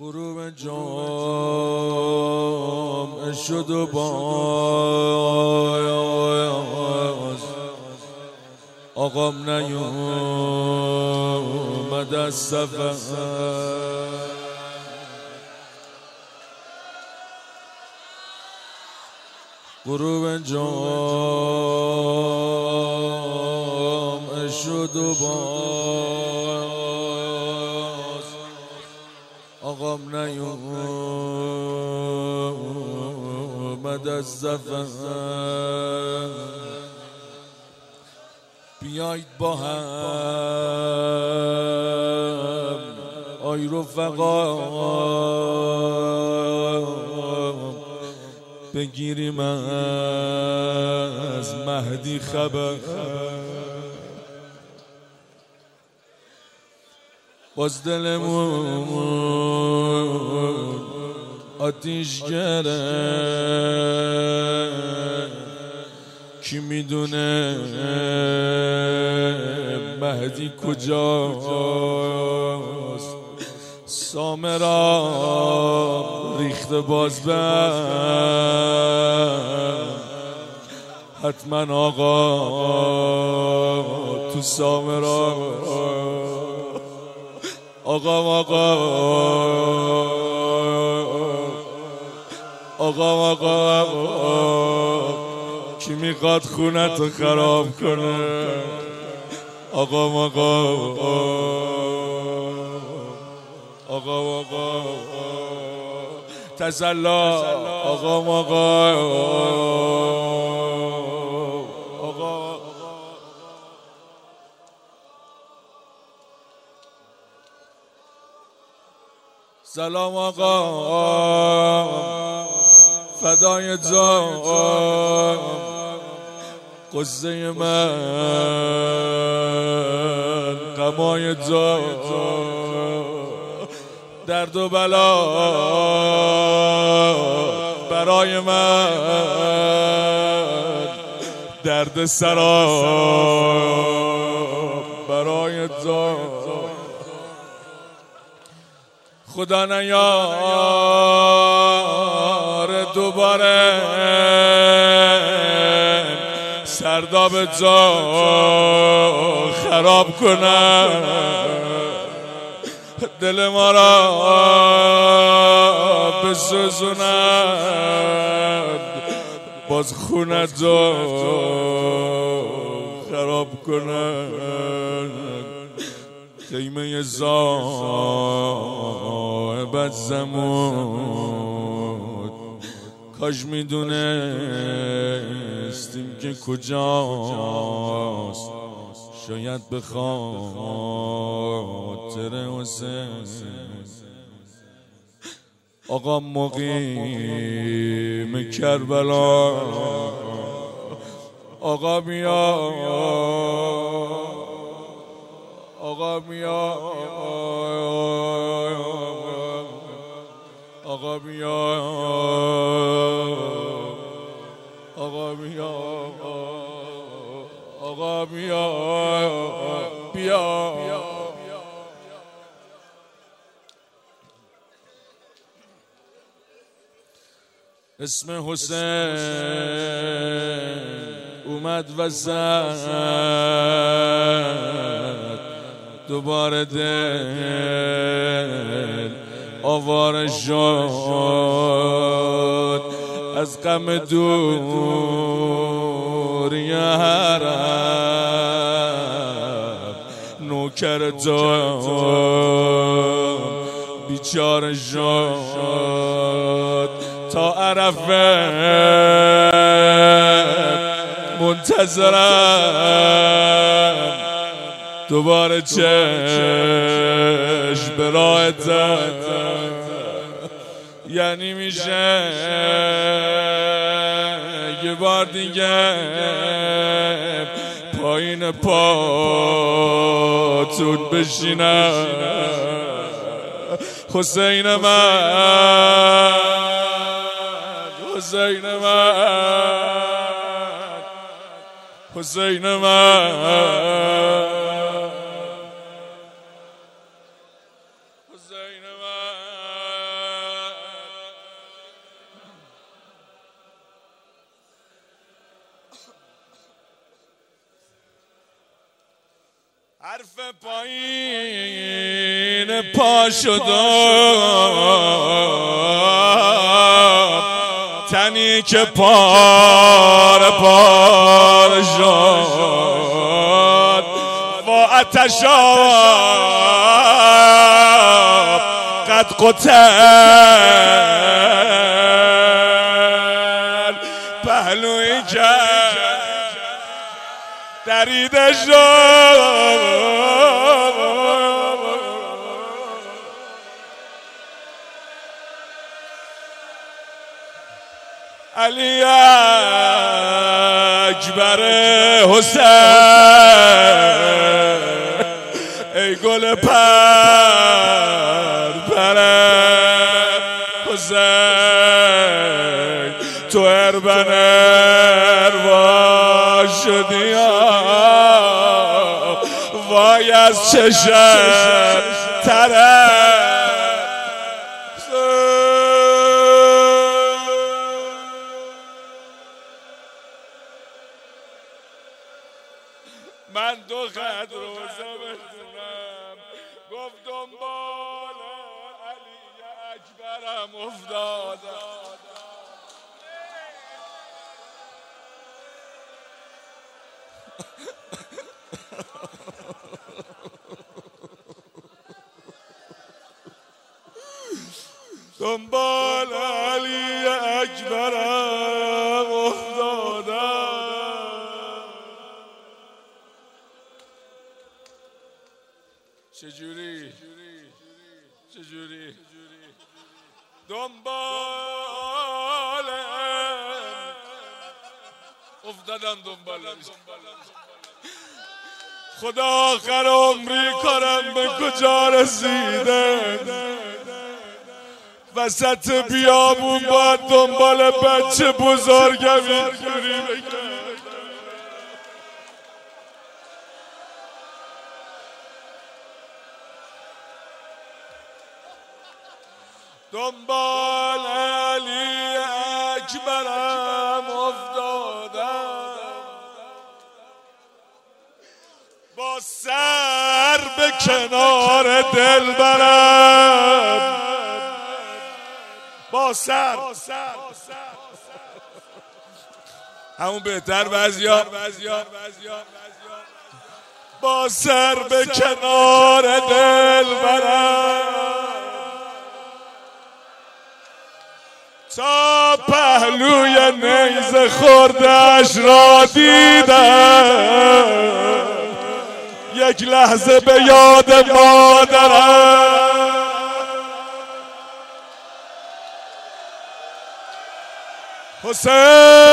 غروب جام شد و باز. آقام نیومد از سفر. غروب جام شد و باز. آقام نیومد از زفر بیایید با هم آی رفقا. بگیریم از مهدی خبر. باز دلمون آتیش گره. کی می‌دونه مهدی کجاست؟ سامرا ریخت باز حتما آقا تو سامرا. آقا آقا. آقا آقا کی می‌خواد خونت خراب کنه؟ آقا آقا. آقا آقا. تسلا. آقا آقا. سلام آقا. فدای جان. قصه من. قمای جان. درد و بلا برای من. درد سرا برای تو خدا نیار دوباره. سرداب جا خراب کنم دل ما را بسوزوند باز خونه جو خراب کنن خیمه زاهبت زمود. کاش می‌دونستیم که کجاست. شاید به خاطر حسین. آقا مقیم کربلا. آقا بیا. آقا بیا آقا بیا آقا بیا آقا بیا بیا اسم حسین اومد وسط دوباره دل آوار شد. از غم دور حرم نوکر تو بیچاره شد. تا عرفه منتظرم. دوباره چشم به راه یعنی میشه یه بار دیگه پایین پاتون بشینم حسین من حسین من حسین من حسین من حرف پایین پا تنی که پار پار شد. با اتشاب قد قتل پهلوی کرد دریده شد علی اکبر حسین. ای گل پر تو اربن اروا شدی وای از چشم تره من دو خط روزه بخونم. گفت دنبال علی اکبرم افتادم. دنبال علی اکبرم افتادم. چجوری؟ چجوری؟ دنبال افتادم دنبال خدا آخر عمری کارم به کجا رسیده؟ وسط بیابون باید دنبال بچه بزرگم اینجوری دنبال علی اکبرم افتادم. با سر به کنار دل برم. با سر. همون بهتر بعضیا با سر به کنار دل برم. تا پهلوی نیز خوردش را دیدم. یک لحظه به یاد مادرم. حسین!